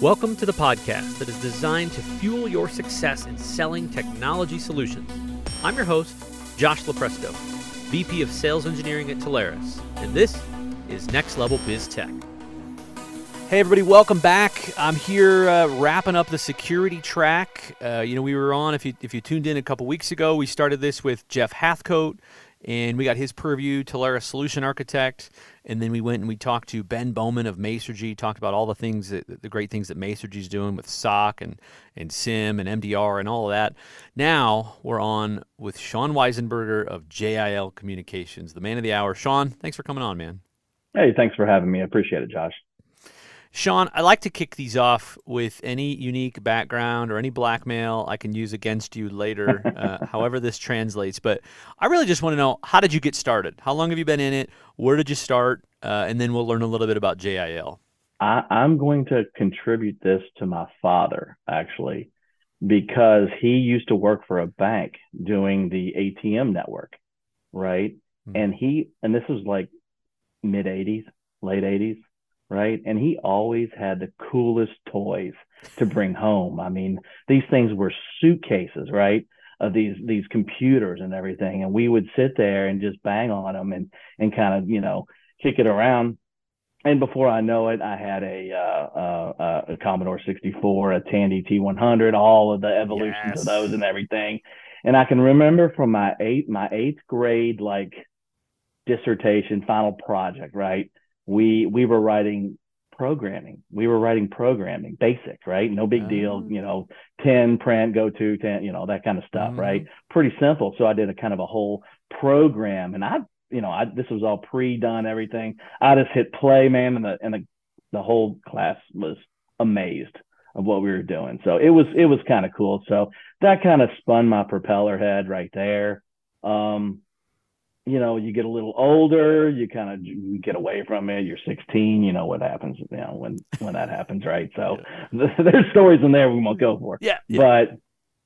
Welcome to the podcast that is designed to fuel your success in selling technology solutions. I'm your host, Josh Lupresto, VP of Sales Engineering at Telarus, and this is Next Level Biz Tech. Hey, everybody, welcome back. I'm here uh, wrapping up the security track. Uh, you know, we were on, if you, if you tuned in a couple weeks ago, we started this with Jeff Hathcote, and we got his purview, Telarus Solution Architect. And then we went and we talked to Ben Bowman of Masergy, talked about all the things that the great things that Masergy's doing with SOC and, and SIEM and MDR and all of that. Now we're on with Sean Weisenburger of JIL Communications, the man of the hour. Sean, thanks for coming on, man. Hey, thanks for having me. I appreciate it, Josh. Sean, I like to kick these off with any unique background or any blackmail I can use against you later, uh, however this translates. But I really just want to know how did you get started? How long have you been in it? Where did you start? Uh, and then we'll learn a little bit about JIL. I, I'm going to contribute this to my father, actually, because he used to work for a bank doing the ATM network, right? Mm-hmm. And he, and this was like mid 80s, late 80s right? And he always had the coolest toys to bring home. I mean, these things were suitcases, right? Of these these computers and everything, and we would sit there and just bang on them and and kind of you know kick it around. And before I know it, I had a uh, uh, a Commodore 64, a Tandy T100, all of the evolutions yes. of those and everything. And I can remember from my eighth my eighth grade like dissertation final project, right? We we were writing programming. We were writing programming, basic, right? No big deal, oh. you know, 10 print, go to 10, you know, that kind of stuff, mm-hmm. right? Pretty simple. So I did a kind of a whole program and I, you know, I, this was all pre-done everything. I just hit play, man, and the, and the, the whole class was amazed of what we were doing. So it was, it was kind of cool. So that kind of spun my propeller head right there. Um, you know, you get a little older, you kind of get away from it. You're 16, you know what happens, you know, when when that happens, right? So yeah. there's stories in there we won't go for. Yeah, yeah. But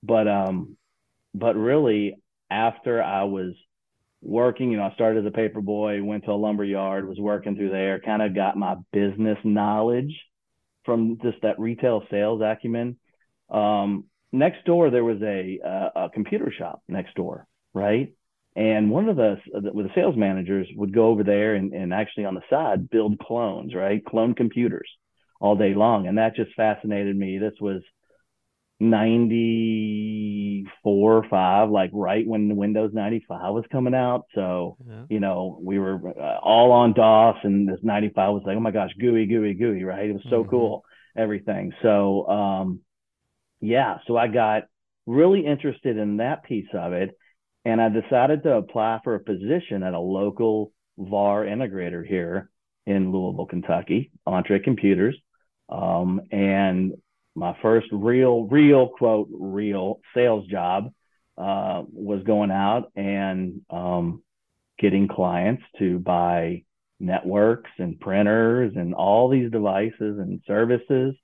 but um but really after I was working, you know, I started as a paper boy, went to a lumber yard, was working through there, kind of got my business knowledge from just that retail sales acumen. Um, next door there was a, a, a computer shop next door, right? And one of the, the sales managers would go over there and, and actually on the side build clones, right? Clone computers all day long. And that just fascinated me. This was 94 or 5, like right when Windows 95 was coming out. So, yeah. you know, we were uh, all on DOS and this 95 was like, oh my gosh, gooey gooey gooey right? It was so mm-hmm. cool, everything. So, um, yeah, so I got really interested in that piece of it and I decided to apply for a position at a local VAR integrator here in Louisville, Kentucky, Entre Computers. Um, and my first real, real quote, real sales job uh, was going out and um, getting clients to buy networks and printers and all these devices and services,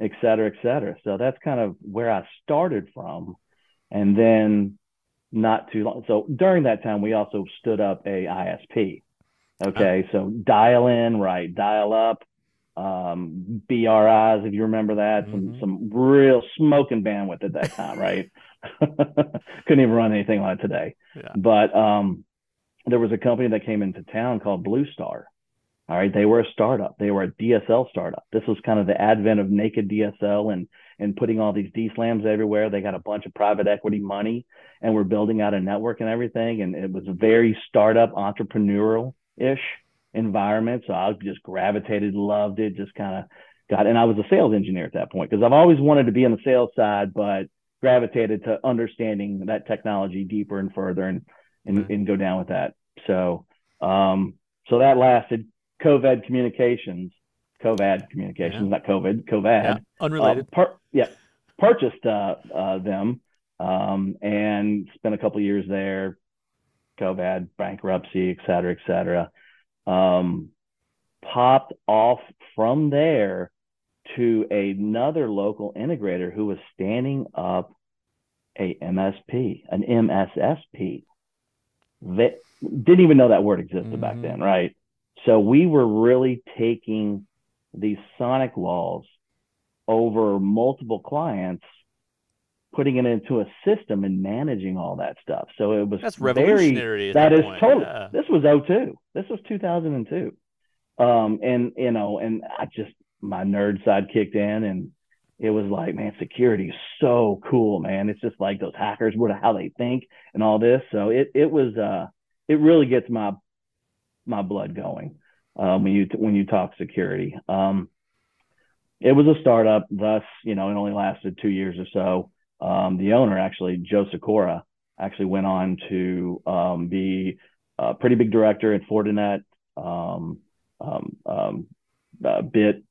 et cetera, et cetera. So that's kind of where I started from. And then not too long. So during that time, we also stood up a ISP. Okay, so dial in, right? Dial up, um, BRIs, if you remember that, mm-hmm. some some real smoking bandwidth at that time, right? Couldn't even run anything on it today. Yeah. But um, there was a company that came into town called Blue Star. All right, they were a startup. They were a DSL startup. This was kind of the advent of naked DSL and and putting all these DSLAMs everywhere. They got a bunch of private equity money and we're building out a network and everything. And it was a very startup entrepreneurial ish environment. So I just gravitated, loved it, just kind of got, and I was a sales engineer at that point because I've always wanted to be on the sales side, but gravitated to understanding that technology deeper and further and, and, mm-hmm. and go down with that. So, um, so that lasted COVID communications Covad Communications, yeah. not COVID, Covad. Yeah, unrelated. Uh, per, yeah, purchased uh, uh, them um, and spent a couple years there. Covad, bankruptcy, et cetera, et cetera. Um, popped off from there to another local integrator who was standing up a MSP, an MSSP. That didn't even know that word existed mm-hmm. back then, right? So we were really taking these SonicWalls over multiple clients putting it into a system and managing all that stuff. So it was that's revolutionary. Very, that, that is totally. Yeah. This was 02. This was 2002. Um, and you know, and I just my nerd side kicked in, and it was like, man, security is so cool, man. It's just like those hackers, what how they think and all this. So it it was uh, it really gets my my blood going um, when you when you talk security. Um, it was a startup, thus you know it only lasted two years or so. Um, the owner actually, Joe Sikora, actually went on to um, be a pretty big director at Fortinet, um, um, um, uh, Bit,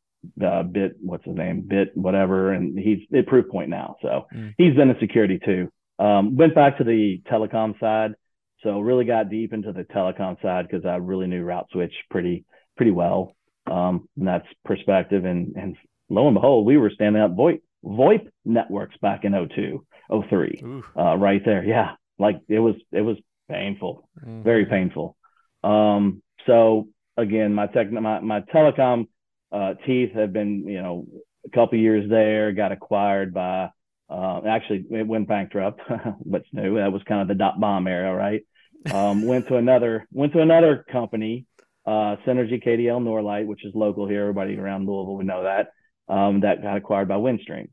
uh, Bit, what's his name, Bit, whatever, and he's at Proofpoint now. So mm. he's been in security too. Um, went back to the telecom side, so really got deep into the telecom side because I really knew route switch pretty pretty well. Um, and that's perspective, and and lo and behold, we were standing up VoIP VoIP networks back in 02, 03, uh, right there. Yeah, like it was it was painful, mm-hmm. very painful. Um, so again, my tech my my telecom uh, teeth have been you know a couple years there. Got acquired by uh, actually it went bankrupt. What's new? That was kind of the dot bomb era, right? Um, went to another went to another company, uh, Synergy KDL Norlight, which is local here. Everybody around Louisville would know that. Um, that got acquired by Windstream.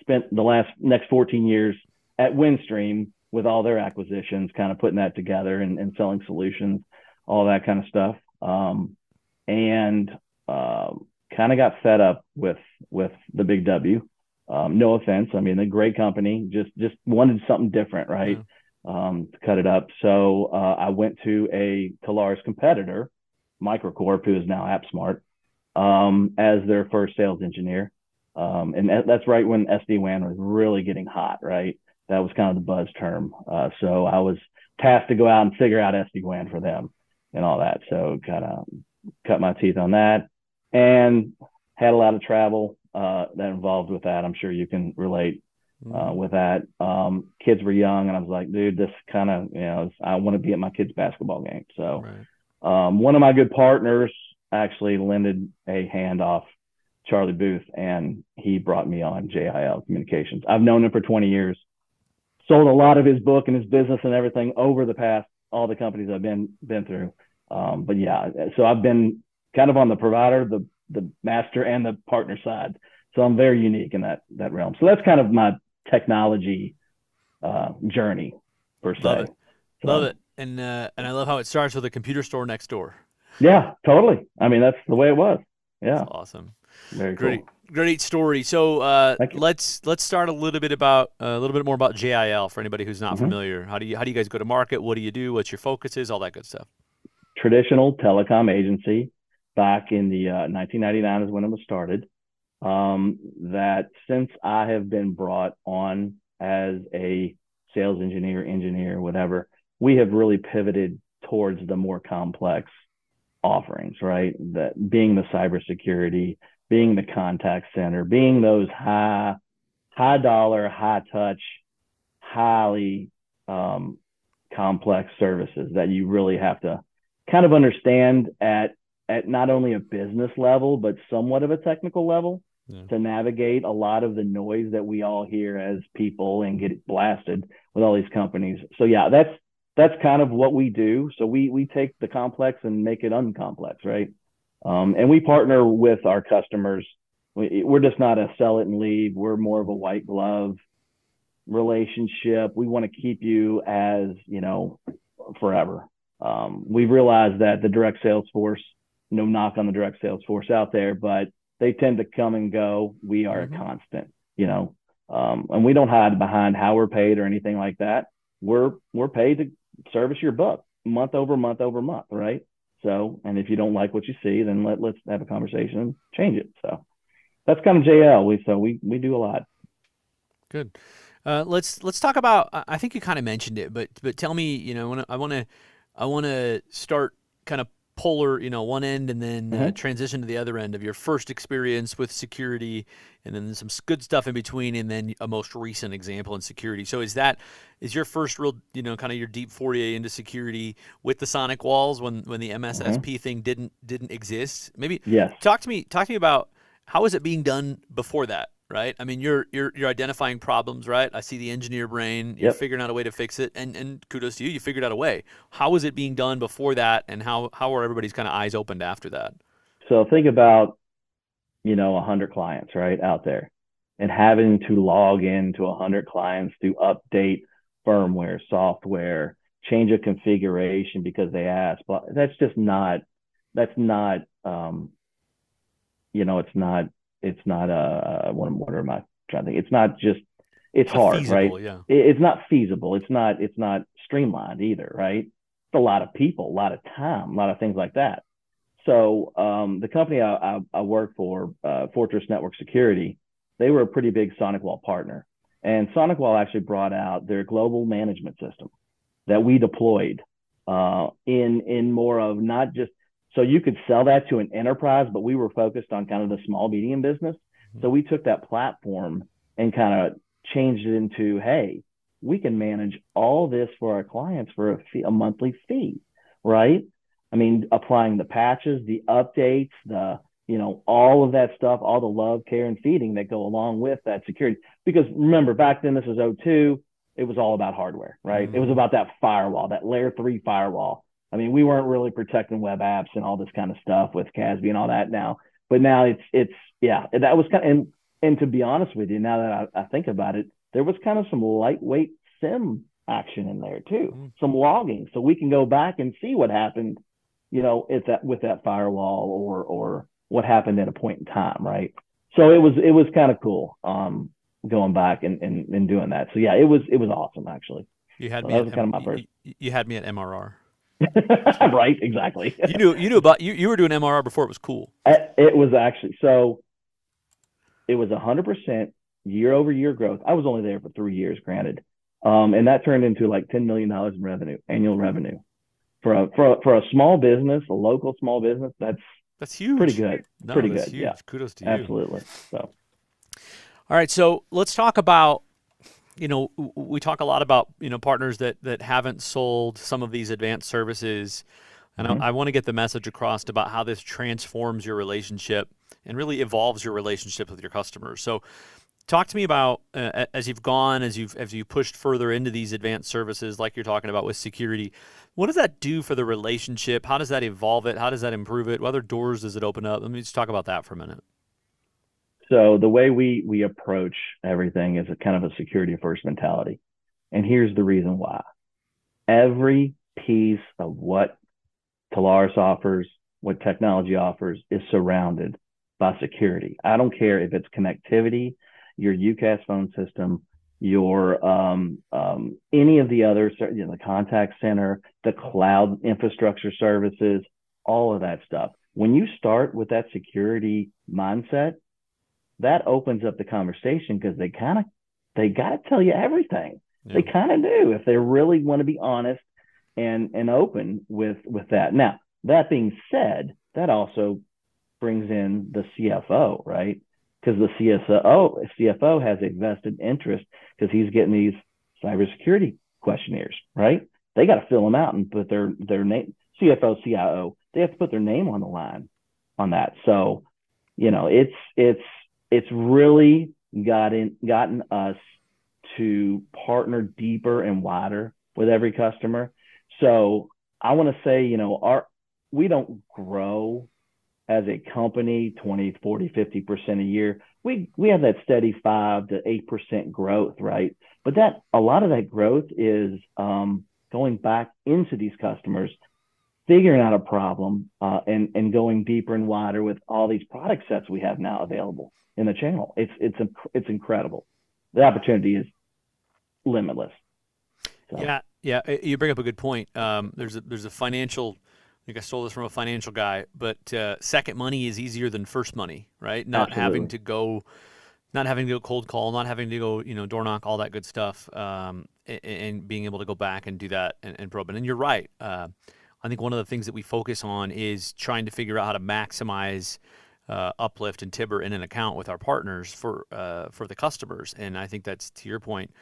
Spent the last next 14 years at Windstream with all their acquisitions, kind of putting that together and, and selling solutions, all that kind of stuff. Um, and uh, kind of got fed up with with the big W. Um, no offense, I mean a great company, just just wanted something different, right? Yeah. Um, to cut it up. So uh, I went to a Telarus competitor, Microcorp, who is now AppSmart, um, as their first sales engineer. Um, and that's right when SD WAN was really getting hot, right? That was kind of the buzz term. Uh, so I was tasked to go out and figure out SD WAN for them and all that. So kind of cut my teeth on that and had a lot of travel uh, that involved with that. I'm sure you can relate uh, mm-hmm. with that. Um, kids were young, and I was like, dude, this kind of, you know, I want to be at my kids' basketball game. So, right. um, one of my good partners actually lended a hand off Charlie Booth, and he brought me on JIL Communications. I've known him for 20 years, sold a lot of his book and his business and everything over the past all the companies I've been been through. Um, but yeah, so I've been kind of on the provider, the the master, and the partner side. So I'm very unique in that that realm. So that's kind of my technology uh, journey per se. Love it. So, love it. And uh, and I love how it starts with a computer store next door. Yeah, totally. I mean, that's the way it was. Yeah. That's awesome. Very great, cool. Great story. So uh, let's let's start a little bit about uh, a little bit more about JIL for anybody who's not mm-hmm. familiar. How do you how do you guys go to market? What do you do? What's your focuses? All that good stuff. Traditional telecom agency. Back in the uh, 1999 is when it was started. Um, that since I have been brought on as a sales engineer, engineer, whatever, we have really pivoted towards the more complex offerings, right? That being the cybersecurity, being the contact center, being those high, high dollar, high touch, highly um, complex services that you really have to kind of understand at at not only a business level but somewhat of a technical level yeah. to navigate a lot of the noise that we all hear as people and get blasted with all these companies. So yeah, that's that's kind of what we do. So we we take the complex and make it uncomplex, right? Um, and we partner with our customers. We, we're just not a sell it and leave. We're more of a white glove relationship. We want to keep you as you know forever. Um, we've realized that the direct sales force, no knock on the direct sales force out there, but they tend to come and go. We are mm-hmm. a constant, you know, um, and we don't hide behind how we're paid or anything like that. We're we're paid to service your book month over month over month, right? So, and if you don't like what you see, then let let's have a conversation and change it. So, that's kind of JL. We so we we do a lot. Good. Uh, let's let's talk about. I think you kind of mentioned it, but but tell me, you know, I want to I want to start kind of polar, you know, one end and then uh, mm-hmm. uh, transition to the other end of your first experience with security and then some good stuff in between and then a most recent example in security. So is that is your first real, you know, kind of your deep foray into security with the SonicWalls when when the MSSP mm-hmm. thing didn't didn't exist? Maybe yes. talk to me talk to me about how was it being done before that? Right. I mean, you're you're you're identifying problems, right? I see the engineer brain. You're yep. figuring out a way to fix it, and and kudos to you. You figured out a way. How was it being done before that, and how how are everybody's kind of eyes opened after that? So think about, you know, a hundred clients right out there, and having to log into a hundred clients to update firmware, software, change a configuration because they asked. But that's just not. That's not. Um, you know, it's not it's not a what, what am I trying to think? It's not just it's, it's hard, feasible, right? Yeah. It, it's not feasible. It's not it's not streamlined either, right? It's a lot of people, a lot of time, a lot of things like that. So um, the company I, I, I work for, uh, Fortress Network Security, they were a pretty big SonicWall partner, and SonicWall actually brought out their global management system that we deployed uh, in in more of not just so you could sell that to an enterprise, but we were focused on kind of the small medium business. So we took that platform and kind of changed it into, hey, we can manage all this for our clients for a, fee, a monthly fee, right? I mean, applying the patches, the updates, the you know all of that stuff, all the love, care, and feeding that go along with that security. Because remember, back then this was 02, it was all about hardware, right? Mm-hmm. It was about that firewall, that layer three firewall I mean, we weren't really protecting web apps and all this kind of stuff with CASB and all that now, but now it's it's yeah, that was kind of and and to be honest with you, now that I, I think about it, there was kind of some lightweight SIEM action in there too, mm-hmm. some logging, so we can go back and see what happened, you know, if that with that firewall or or what happened at a point in time, right? So it was it was kind of cool um, going back and, and and doing that. So yeah, it was it was awesome actually. You had so me. That was at, kind of my first. You had me at MRR. right, exactly. you knew you knew about you. You were doing MRR before it was cool. Uh, it was actually so. It was hundred percent year over year growth. I was only there for three years, granted, um, and that turned into like ten million dollars in revenue, annual revenue, for a for a, for a small business, a local small business. That's that's huge. Pretty good. No, pretty good. Huge. Yeah. Kudos to you. Absolutely. So. All right, so let's talk about you know, we talk a lot about you know partners that that haven't sold some of these advanced services, and mm-hmm. I, I want to get the message across about how this transforms your relationship and really evolves your relationship with your customers. So, talk to me about uh, as you've gone as you've as you pushed further into these advanced services, like you're talking about with security. What does that do for the relationship? How does that evolve it? How does that improve it? What other doors does it open up? Let me just talk about that for a minute. So the way we we approach everything is a kind of a security first mentality. And here's the reason why. Every piece of what Telarus offers, what technology offers is surrounded by security. I don't care if it's connectivity, your UCaaS phone system, your um, um, any of the other, you know, the contact center, the cloud infrastructure services, all of that stuff. When you start with that security mindset, that opens up the conversation because they kind of they got to tell you everything. Yeah. They kind of do if they really want to be honest and and open with with that. Now that being said, that also brings in the CFO, right? Because the CSO CFO has a vested interest because he's getting these cybersecurity questionnaires, right? They got to fill them out and put their their name CFO CIO. They have to put their name on the line on that. So, you know, it's it's it's really gotten gotten us to partner deeper and wider with every customer. So I want to say, you know, our we don't grow as a company 20, 40, 50% a year. We we have that steady 5 to 8% growth, right? But that a lot of that growth is um, going back into these customers, figuring out a problem uh, and and going deeper and wider with all these product sets we have now available in the channel. It's it's it's incredible. The opportunity is limitless. So. Yeah, yeah. You bring up a good point. Um, there's a there's a financial. I think I stole this from a financial guy, but uh, second money is easier than first money, right? Not Absolutely. having to go, not having to go cold call, not having to go, you know, door knock, all that good stuff, um, and, and, being able to go back and do that and, and probe it. And you're right. Uh, I think one of the things that we focus on is trying to figure out how to maximize uh, uplift and Tibber in an account with our partners for uh, for the customers. And I think that's to your point.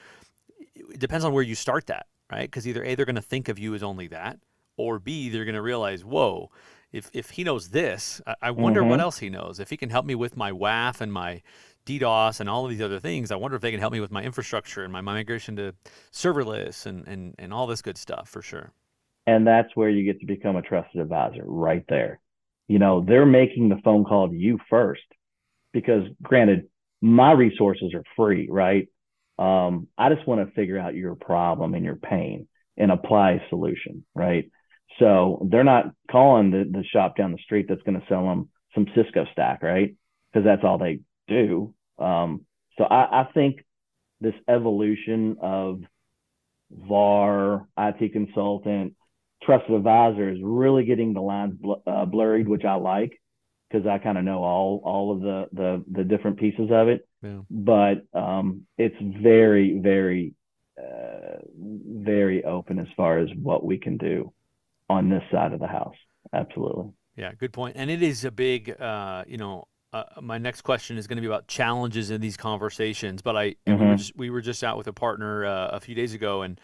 It depends on where you start that, right? Because either a they're going to think of you as only that, or b they're going to realize, whoa, if if he knows this, I, I wonder mm-hmm. what else he knows. If he can help me with my WAF and my DDoS and all of these other things, I wonder if they can help me with my infrastructure and my migration to serverless and and and all this good stuff for sure. And that's where you get to become a trusted advisor right there. You know, they're making the phone call to you first because granted, my resources are free, right? Um, I just want to figure out your problem and your pain and apply a solution, right? So they're not calling the, the shop down the street that's going to sell them some Cisco stack, right? Because that's all they do. Um, so I, I think this evolution of VAR, IT consultant, trusted advisor is really getting the lines bl- uh, blurred, which I like because I kind of know all all of the the the different pieces of it. Yeah. But um, it's very very uh, very open as far as what we can do on this side of the house. Absolutely. Yeah, good point. And it is a big, uh, you know, uh, my next question is going to be about challenges in these conversations. But I mm-hmm. we, were mm-hmm. just, we were just out with a partner uh, a few days ago and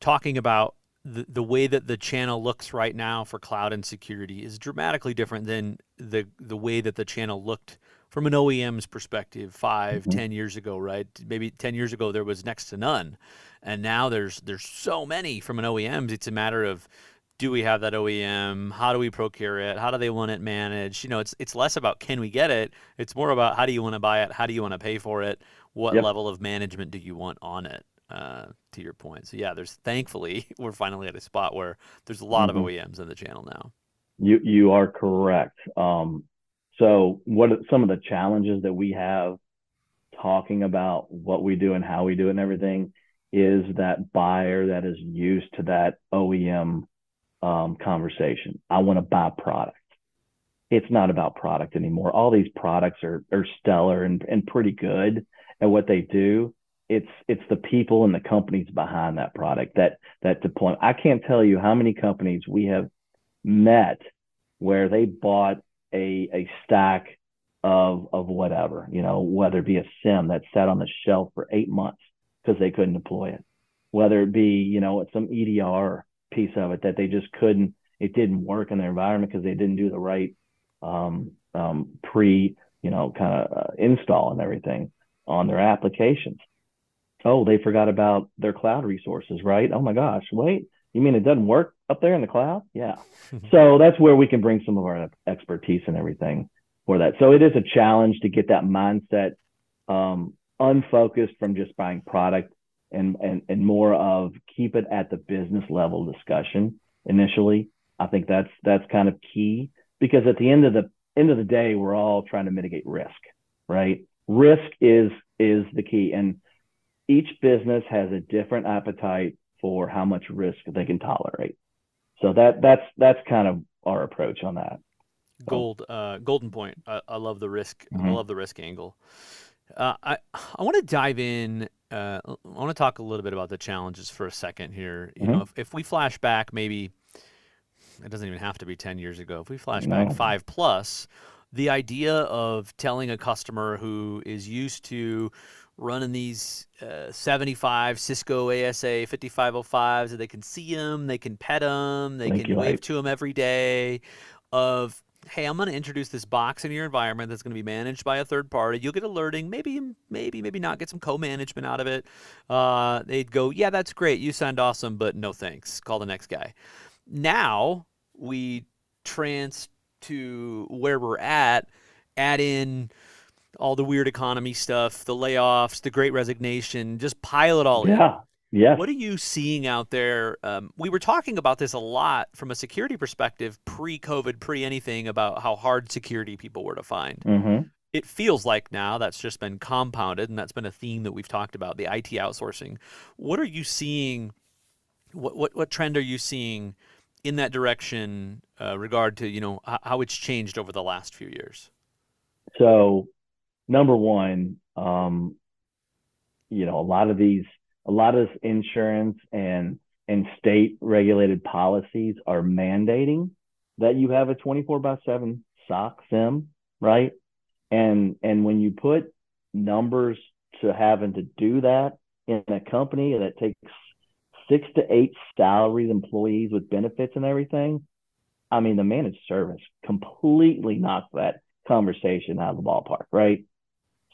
talking about the, the way that the channel looks right now for cloud and security is dramatically different than the the way that the channel looked from an OEM's perspective 5 mm-hmm. 10 years ago, right? Maybe 10 years ago there was next to none. And now there's there's so many from an OEM's. It's a matter of do we have that OEM? How do we procure it? How do they want it managed? You know, it's it's less about can we get it. It's more about how do you want to buy it? How do you want to pay for it? What yep. level of management do you want on it? Uh, to your point. So yeah, there's thankfully we're finally at a spot where there's a lot mm-hmm. of OEMs in the channel now. You you are correct. Um, so what are some of the challenges that we have talking about what we do and how we do it and everything is that buyer that is used to that OEM um, conversation. I want to buy product. It's not about product anymore. All these products are are stellar and, and pretty good at what they do it's it's the people and the companies behind that product that that deploy. I can't tell you how many companies we have met where they bought a a stack of of whatever, you know, whether it be a SIEM that sat on the shelf for eight months because they couldn't deploy it, whether it be you know some EDR piece of it that they just couldn't, it didn't work in their environment because they didn't do the right um, um, pre you know kind of uh, install and everything on their applications oh, they forgot about their cloud resources, right? Oh my gosh, wait, you mean it doesn't work up there in the cloud? Yeah. so that's where we can bring some of our expertise and everything for that. So it is a challenge to get that mindset um, unfocused from just buying product and, and, and more of keep it at the business level discussion initially. I think that's that's kind of key because at the end of the end of the day, we're all trying to mitigate risk, right? Risk is is the key. And each business has a different appetite for how much risk they can tolerate. So that that's that's kind of our approach on that. Gold, uh, golden point. I, I love the risk. Mm-hmm. I love the risk angle. Uh, I I want to dive in. Uh, I want to talk a little bit about the challenges for a second here. You mm-hmm. know, if, if we flash back, maybe it doesn't even have to be ten years ago. If we flash no. back five plus, the idea of telling a customer who is used to running these uh, 75 Cisco ASA 5505s that they can see them, they can pet them, they Thank can wave to them every day. Of hey, I'm going to introduce this box into your environment that's going to be managed by a third party. You'll get alerting, maybe, maybe, maybe not get some co-management out of it. Uh, they'd go, yeah, that's great. You sound awesome, but no thanks. Call the next guy. Now we trans to where we're at, add in all the weird economy stuff, the layoffs, the great resignation, just pile it all yeah. in. Yeah. Yeah. What are you seeing out there? Um, we were talking about this a lot from a security perspective, pre COVID, pre anything, about how hard security people were to find. Mm-hmm. It feels like now that's just been compounded, and that's been a theme that we've talked about the IT outsourcing. What are you seeing? What, what, what trend are you seeing in that direction uh, regard to you know how it's changed over the last few years? So number one, um, you know, a lot of these, a lot of insurance and and state regulated policies are mandating that you have a 24 by 7 SOC SIEM, right? And and when you put numbers to having to do that in a company that takes six to eight salaried employees with benefits and everything, I mean, the managed service completely knocks that conversation out of the ballpark, right?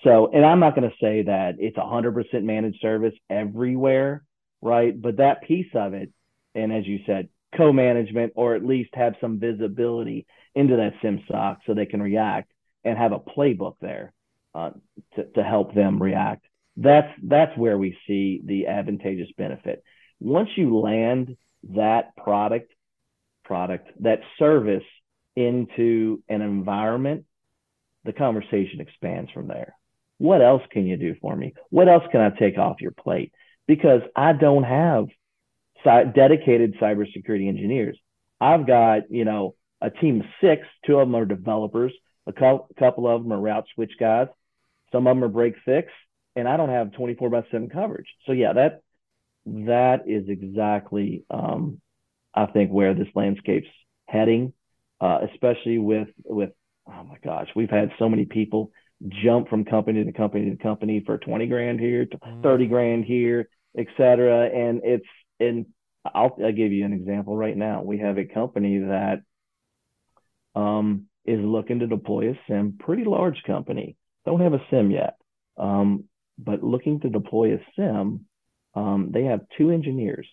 So, and I'm not going to say that it's 100% managed service everywhere, right? But that piece of it, and as you said, co-management or at least have some visibility into that SIEM SOC so they can react and have a playbook there uh, to, to help them react. That's that's where we see the advantageous benefit. Once you land that product, product, that service into an environment, the conversation expands from there. What else can you do for me? What else can I take off your plate? Because I don't have dedicated cybersecurity engineers. I've got, you know, a team of six. Two of them are developers. A couple of them are route switch guys. Some of them are break fix, and I don't have 24 by 7 coverage. So yeah, that that is exactly, um, I think, where this landscape's heading, uh, especially with with oh my gosh, we've had so many people jump from company to company to company for 20 grand here, mm. 30 grand here, et cetera, and it's and I'll, I'll give you an example right now. We have a company that um, is looking to deploy a SIEM, pretty large company. Don't have a SIEM yet, um, but looking to deploy a SIEM. Um, they have two engineers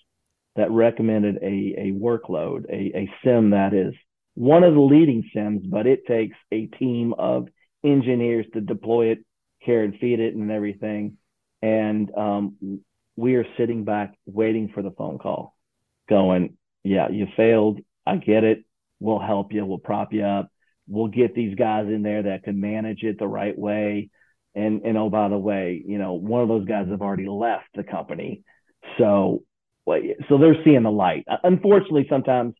that recommended a, a workload, a, a SIEM that is one of the leading SIEMs, but it takes a team of engineers to deploy it, care and feed it, and everything. And um, we are sitting back waiting for the phone call going, yeah, you failed. I get it. We'll help you. We'll prop you up. We'll get these guys in there that can manage it the right way. And and oh, by the way, you know, one of those guys have already left the company. So so they're seeing the light. Unfortunately, sometimes,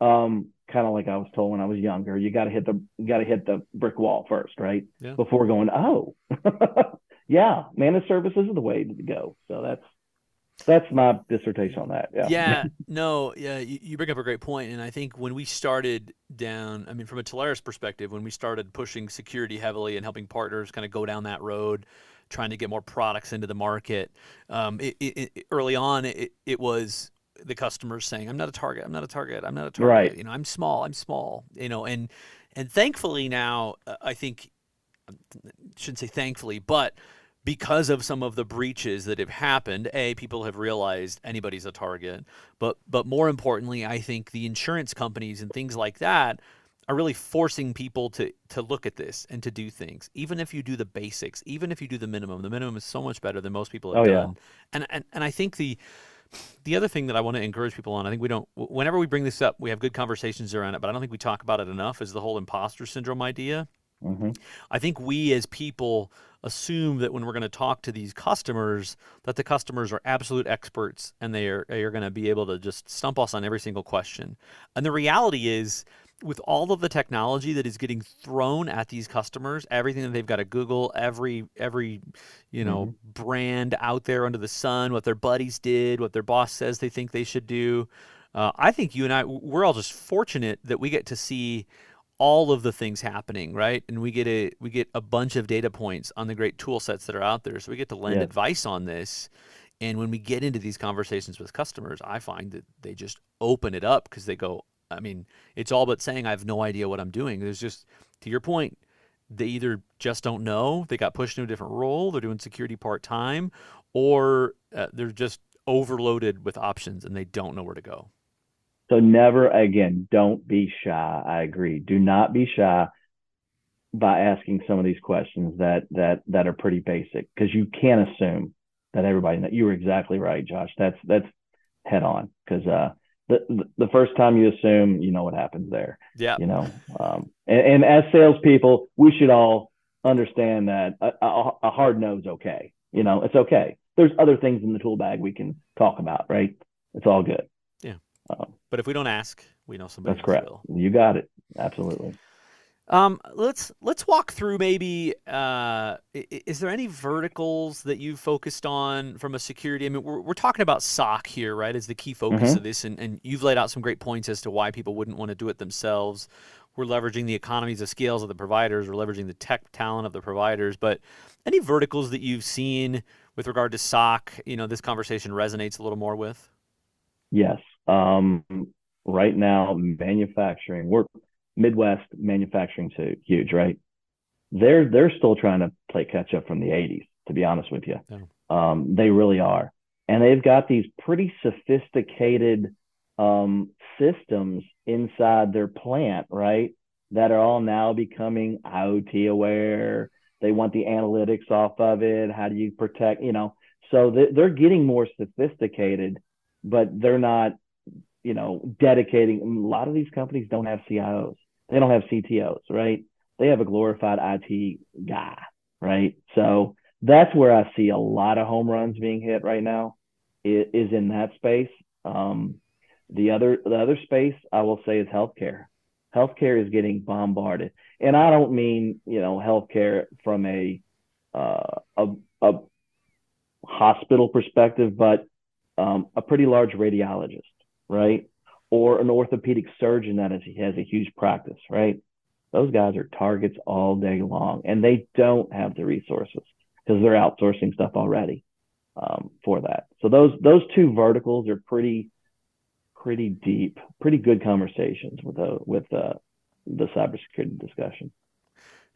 um, kind of like I was told when I was younger, you got to hit the got to hit the brick wall first, right? Yeah. Before going, oh, yeah, managed services is the way to go. So that's that's my dissertation on that. Yeah. Yeah. No. Yeah. You, you, bring up a great point, and I think when we started down, I mean, from a Telarus perspective, when we started pushing security heavily and helping partners kind of go down that road, trying to get more products into the market, um, it, it, it, early on, it, it was the customers saying, "I'm not a target. I'm not a target. I'm not a target. Right. You know, I'm small. I'm small. You know, and and thankfully now, uh, I think, I shouldn't say thankfully, but because of some of the breaches that have happened, a people have realized anybody's a target, but but more importantly, I think the insurance companies and things like that are really forcing people to to look at this and to do things, even if you do the basics, even if you do the minimum. The minimum is so much better than most people have oh, done. Yeah. And and and I think the the other thing that I want to encourage people on, I think we don't, whenever we bring this up, we have good conversations around it, but I don't think we talk about it enough, is the whole imposter syndrome idea. Mm-hmm. I think we as people assume that when we're going to talk to these customers, that the customers are absolute experts and they are, they are going to be able to just stump us on every single question. And the reality is, with all of the technology that is getting thrown at these customers, everything that they've got to Google, every every you know mm-hmm. brand out there under the sun, what their buddies did, what their boss says they think they should do. Uh, I think you and I, we're all just fortunate that we get to see all of the things happening, right? And we get a we get a bunch of data points on the great tool sets that are out there. So we get to lend advice on this. And when we get into these conversations with customers, I find that they just open it up because they go, I mean, it's all but saying I have no idea what I'm doing. There's just to your point, they either just don't know, they got pushed into a different role, they're doing security part time, or uh, they're just overloaded with options and they don't know where to go. So never again, don't be shy. I agree. Do not be shy by asking some of these questions that that that are pretty basic because you can't assume that everybody that you were exactly right, Josh. That's that's head on because uh the the first time you assume, you know what happens there. Yeah. You know, um, and, and as salespeople, we should all understand that a, a, a hard no is okay. You know, it's okay. There's other things in the tool bag we can talk about, right? It's all good. Um, but if we don't ask, we know somebody. That's correct. Will. You got it. Absolutely. Um, let's let's walk through maybe. Uh, is there any verticals that you've focused on from a security? I mean, we're, we're talking about SOC here, right? As the key focus mm-hmm. of this, and, and you've laid out some great points as to why people wouldn't want to do it themselves. We're leveraging the economies of scales of the providers. We're leveraging the tech talent of the providers. But any verticals that you've seen with regard to SOC, you know, this conversation resonates a little more with. Yes. Um, right now manufacturing we're midwest manufacturing so huge right? They're they're still trying to play catch up from the 80s to be honest with you. Um, they really are. And they've got these pretty sophisticated um, systems inside their plant right that are all now becoming iot aware. They want the analytics off of it. How do you protect you know? So they're getting more sophisticated but they're not you know, dedicating. A lot of these companies don't have CIOs. They don't have CTOs, right? They have a glorified IT guy, right? So that's where I see a lot of home runs being hit right now. Is in that space. Um, the other the other space I will say is healthcare. Healthcare is getting bombarded, and I don't mean you know healthcare from a uh, a, a hospital perspective, but um, a pretty large radiologist, right? Or an orthopedic surgeon that is, has a huge practice, right? Those guys are targets all day long, and they don't have the resources because they're outsourcing stuff already um, for that. So those those two verticals are pretty pretty deep, pretty good conversations with the with the the cybersecurity discussion.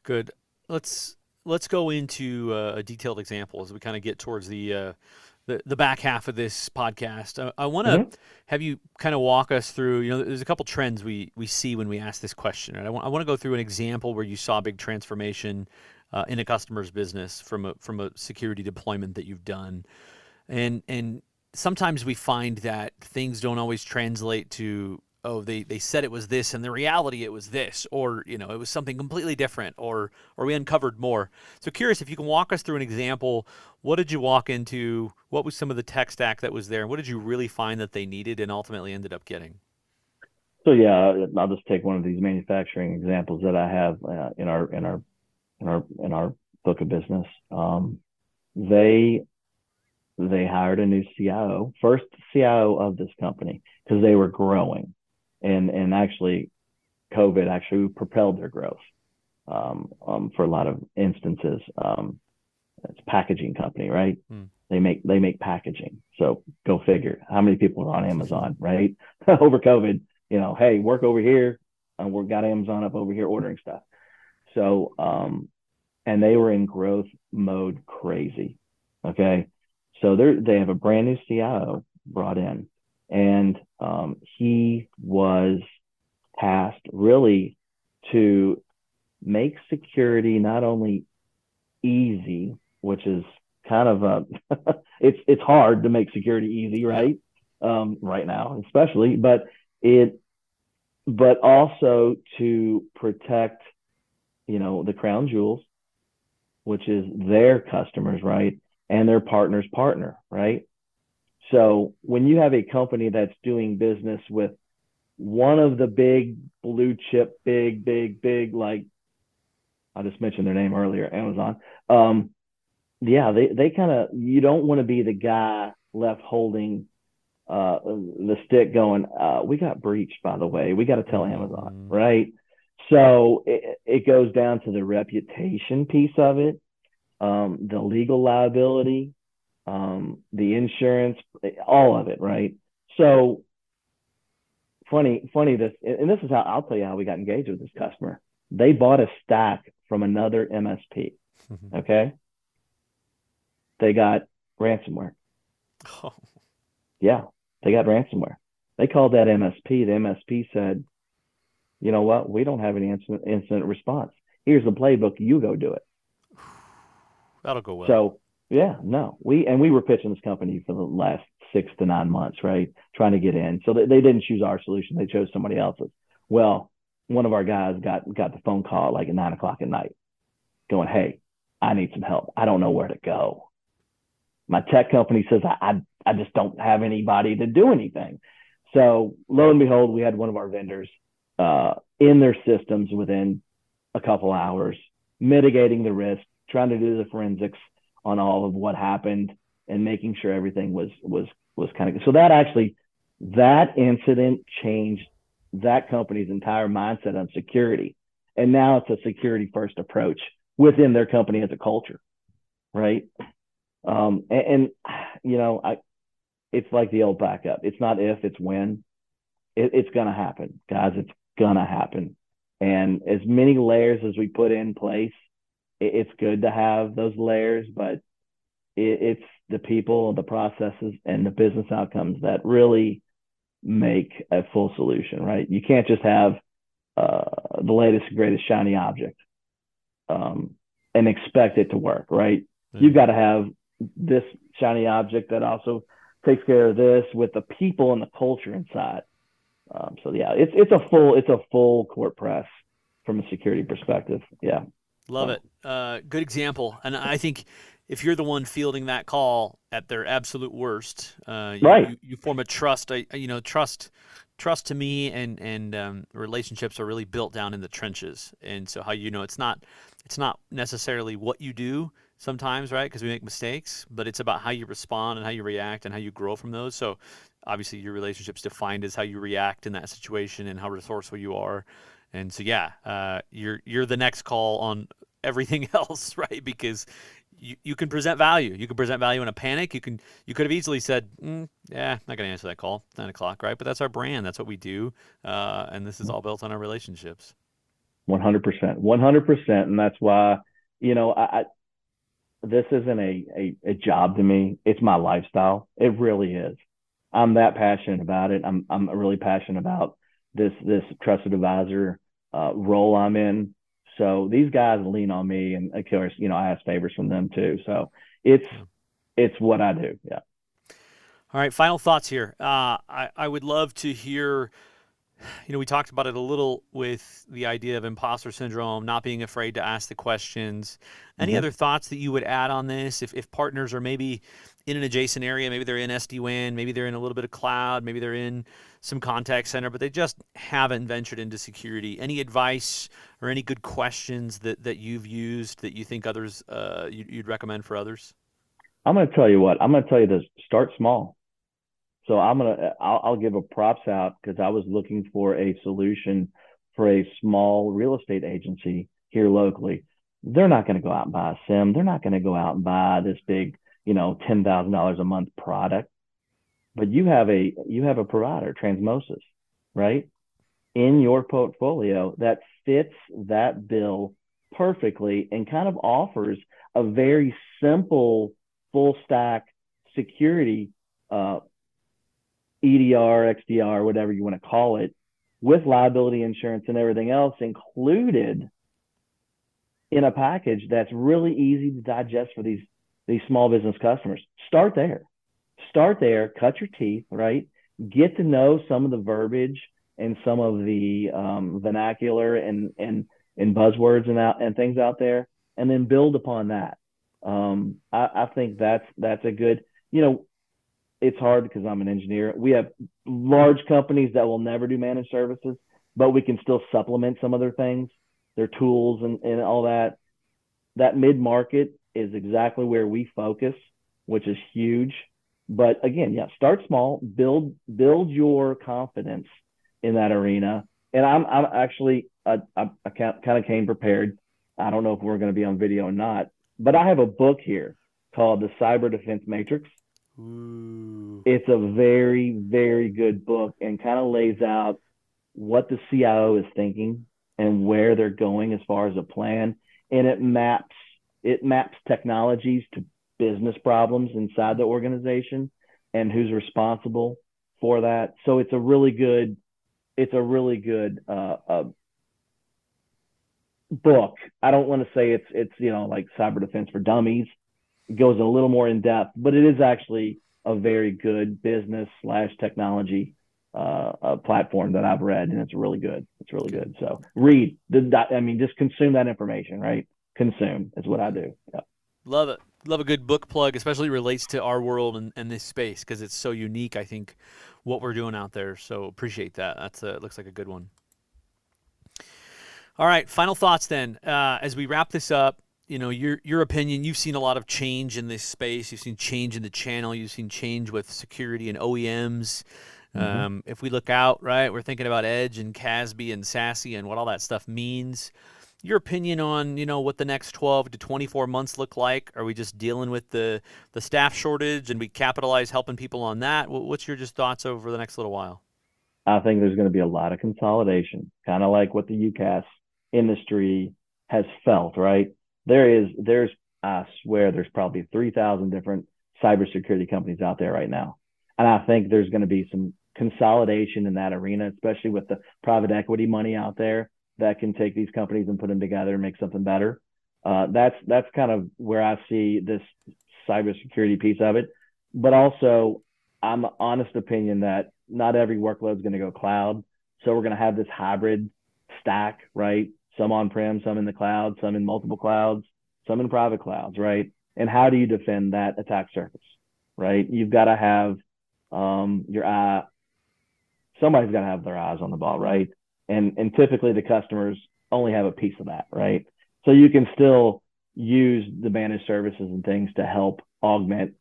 Good. Let's let's go into uh, a detailed example as we kind of get towards the uh, the, the back half of this podcast. I, I want to mm-hmm. have you kind of walk us through. You know, there's a couple trends we we see when we ask this question, and I want I want to go through an example where you saw a big transformation uh, in a customer's business from a from a security deployment that you've done, and and sometimes we find that things don't always translate to oh they, they said it was this and the reality it was this or you know it was something completely different or or we uncovered more. So curious if you can walk us through an example. What did you walk into? What was some of the tech stack that was there? What did you really find that they needed and ultimately ended up getting? So yeah i'll just take one of these manufacturing examples that i have uh, in our in our in our in our book of business. Um, they they hired a new CIO, first CIO of this company, because they were growing and and actually COVID actually propelled their growth um, um, for a lot of instances. Um, it's a packaging company, right? Mm. They make they make packaging. So go figure. How many people are on Amazon, right? over COVID, you know, hey, work over here, and we've got Amazon up over here ordering stuff. So, um, and they were in growth mode, crazy. Okay, so they they have a brand new CIO brought in, and um, he was tasked really to make security not only easy, which is kind of a it's it's hard to make security easy, right? Um, right now, especially, but it but also to protect, you know, the crown jewels, which is their customers, right? And their partner's partner, right? So when you have a company that's doing business with one of the big blue chip, big, big, big, like I just mentioned their name earlier, Amazon. Um, yeah, they, they kind of, you don't want to be the guy left holding uh, the stick going, uh, we got breached, by the way. We got to tell Amazon, mm-hmm. right? So it, it goes down to the reputation piece of it, um, the legal liability, um, the insurance, all of it, right? So funny, funny this, and this is how I'll tell you how we got engaged with this customer. They bought a stack from another MSP. Mm-hmm. Okay. They got ransomware. Oh. Yeah, they got ransomware. They called that MSP. The MSP said, you know what? We don't have any incident, incident response. Here's the playbook. You go do it. That'll go well. So yeah, no, we and we were pitching this company for the last six to nine months, right? Trying to get in. So they, they didn't choose our solution; they chose somebody else's. Well, one of our guys got got the phone call like at nine o'clock at night, going, "Hey, I need some help. I don't know where to go. My tech company says I I, I just don't have anybody to do anything." So lo and behold, we had one of our vendors uh, in their systems within a couple hours, mitigating the risk, trying to do the forensics on all of what happened and making sure everything was was was kind of good. so that actually that incident changed that company's entire mindset on security and now it's a security first approach within their company as a culture right um, and, and, you know i it's like the old backup it's not if it's when it, it's to happen, guys. It's to happen. And as many layers as we put in place, it's good to have those layers, but it, it's the people, the processes, and the business outcomes that really make a full solution, right? You can't just have uh, the latest and greatest shiny object um, and expect it to work, right? Mm-hmm. You've got to have this shiny object that also takes care of this with the people and the culture inside. Um, so yeah, it's it's a full it's a full court press from a security perspective. Yeah, love it. Uh, good example, and I think if you're the one fielding that call at their absolute worst, uh, you, right. you, you, form a trust. You know, trust, trust to me and and um, relationships are really built down in the trenches. And so, how you know it's not, it's not necessarily what you do sometimes, right? Because we make mistakes, but it's about how you respond and how you react and how you grow from those. So, obviously, your relationship's defined as how you react in that situation and how resourceful you are. And so, yeah, uh, you're you're the next call on everything else, right? Because you, you can present value. You can present value in a panic. You can you could have easily said, mm, "Yeah, not going to answer that call. Nine o'clock, right?" But that's our brand. That's what we do, uh, and this is all built on our relationships. One hundred percent, one hundred percent, and that's why you know I, I this isn't a, a a job to me. It's my lifestyle. It really is. I'm that passionate about it. I'm I'm really passionate about this this trusted advisor uh, role I'm in. So these guys lean on me, and of course, you know, I ask favors from them too. So it's it's what I do. Yeah. All right. Final thoughts here. Uh, I I would love to hear. You know, we talked about it a little with the idea of imposter syndrome, not being afraid to ask the questions. Any mm-hmm. other thoughts that you would add on this? If, if partners are maybe in an adjacent area, maybe they're in SD WAN, maybe they're in a little bit of cloud, maybe they're in some contact center, but they just haven't ventured into security. Any advice or any good questions that, that you've used that you think others uh, you, you'd recommend for others? I'm going to tell you what. I'm going to tell you this: start small. So I'm gonna I'll, I'll give a props out because I was looking for a solution for a small real estate agency here locally. They're not going to go out and buy a SIEM. They're not going to go out and buy this big, you know, ten thousand dollars a month product but you have a you have a provider, Transmosis, right, in your portfolio that fits that bill perfectly and kind of offers a very simple full stack security uh, EDR, XDR, whatever you want to call it, with liability insurance and everything else included in a package that's really easy to digest for these these small business customers. Start there start there, cut your teeth, right? Get to know some of the verbiage and some of the um, vernacular and and and buzzwords and out and things out there, and then build upon that. Um, I, I think that's that's a good. You know, it's hard because I'm an engineer. We have large companies that will never do managed services, but we can still supplement some other things, their tools and, and all that. That mid market is exactly where we focus, which is huge. But again, yeah, start small, build build your confidence in that arena. And I'm I'm actually I, I, I kind of came prepared. I don't know if we're going to be on video or not, but I have a book here called the Cyber Defense Matrix. Ooh. It's a very very good book and kind of lays out what the CIO is thinking and where they're going as far as a plan, and it maps it maps technologies to business problems inside the organization and who's responsible for that. So it's a really good, it's a really good uh, uh, book. I don't want to say it's it's you know like cyber defense for dummies. Goes a little more in depth, but it is actually a very good business slash technology uh, platform that I've read, and it's really good. It's really good. So read the. I mean, just consume that information, right? Consume is what I do. Yep. Love it love a good book plug, especially relates to our world and, and this space because it's so unique. I think what we're doing out there. So appreciate that. That's a, looks like a good one. All right, final thoughts then. Uh, as we wrap this up, you know your your opinion. You've seen a lot of change in this space. You've seen change in the channel. You've seen change with security and OEMs. Mm-hmm. Um, if we look out, right, we're thinking about Edge and CASB and SASE and what all that stuff means your opinion on you know what the next 12 to 24 months look like are we just dealing with the the staff shortage and we capitalize helping people on that what's your just thoughts over the next little while I think there's going to be a lot of consolidation, kind of like what the UCaaS industry has felt, right? There is, there's, I swear, there's probably 3,000 different cybersecurity companies out there right now. And I think there's going to be some consolidation in that arena, especially with the private equity money out there that can take these companies and put them together and make something better. Uh, that's that's kind of where I see this cybersecurity piece of it. But also, I'm honest opinion that not every workload is going to go cloud. So we're going to have this hybrid stack, right? Some on-prem, some in the cloud, some in multiple clouds, some in private clouds, right? And how do you defend that attack surface, right? You've got to have um, your eye. Somebody's got to have their eyes on the ball, right? And and typically the customers only have a piece of that, right? So you can still use the managed services and things to help augment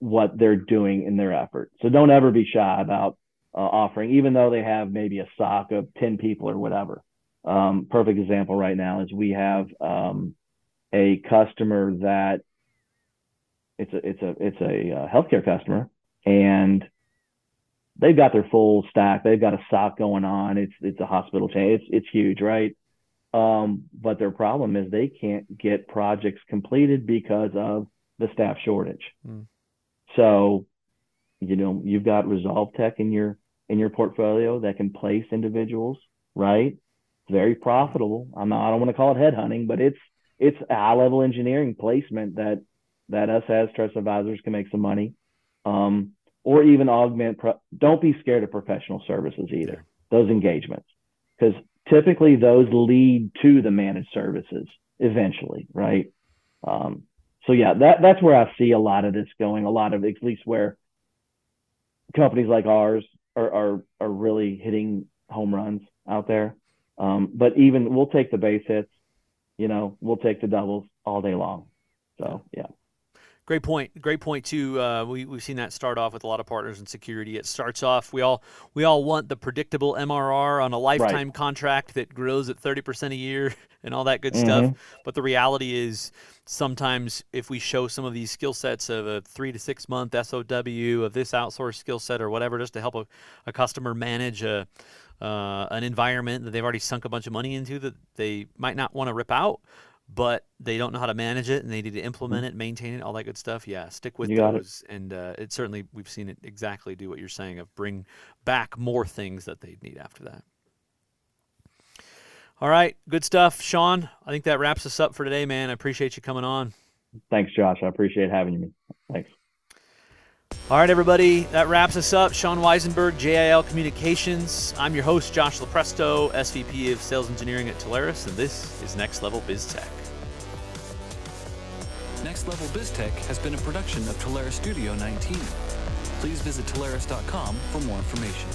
what they're doing in their effort. So don't ever be shy about uh, offering, even though they have maybe a SOC of 10 people or whatever. Um, perfect example right now is we have um, a customer that it's a it's a it's a uh, healthcare customer and they've got their full stack. They've got a SOC going on. It's it's a hospital chain. It's it's huge, right? Um, but their problem is they can't get projects completed because of the staff shortage. Mm. So, you know, you've got Resolve Tech in your in your portfolio that can place individuals, right? Very profitable. I'm not, I don't want to call it headhunting, but it's it's high level engineering placement that that us as trust advisors can make some money. Um, or even augment. Pro- don't be scared of professional services either. Those engagements, because typically those lead to the managed services eventually, right? Um, so yeah, that that's where I see a lot of this going. A lot of at least where companies like ours are are, are really hitting home runs out there. Um, but even we'll take the base hits, you know, we'll take the doubles all day long. So yeah. Great point. Great point too. Uh, we we've seen that start off with a lot of partners in security. It starts off we all we all want the predictable MRR on a lifetime right. contract that grows at thirty percent a year and all that good mm-hmm. stuff. But the reality is sometimes if we show some of these skill sets of a three to six month SOW of this outsourced skill set or whatever, just to help a, a customer manage a uh, an environment that they've already sunk a bunch of money into that they might not want to rip out but they don't know how to manage it and they need to implement mm-hmm. it, maintain it, all that good stuff. Yeah, stick with those. It. And uh, it certainly, we've seen it exactly do what you're saying of bring back more things that they need after that. All right, good stuff, Sean. I think that wraps us up for today, man. I appreciate you coming on. Thanks, Josh. I appreciate having you. Thanks. All right, everybody, that wraps us up. Sean Weisenburger, JIL Communications. I'm your host, Josh Lupresto, SVP of Sales Engineering at Telarus, and this is Next Level Biz Tech. Next Level Biz Tech has been a production of Telarus Studio 19. Please visit Telarus.com for more information.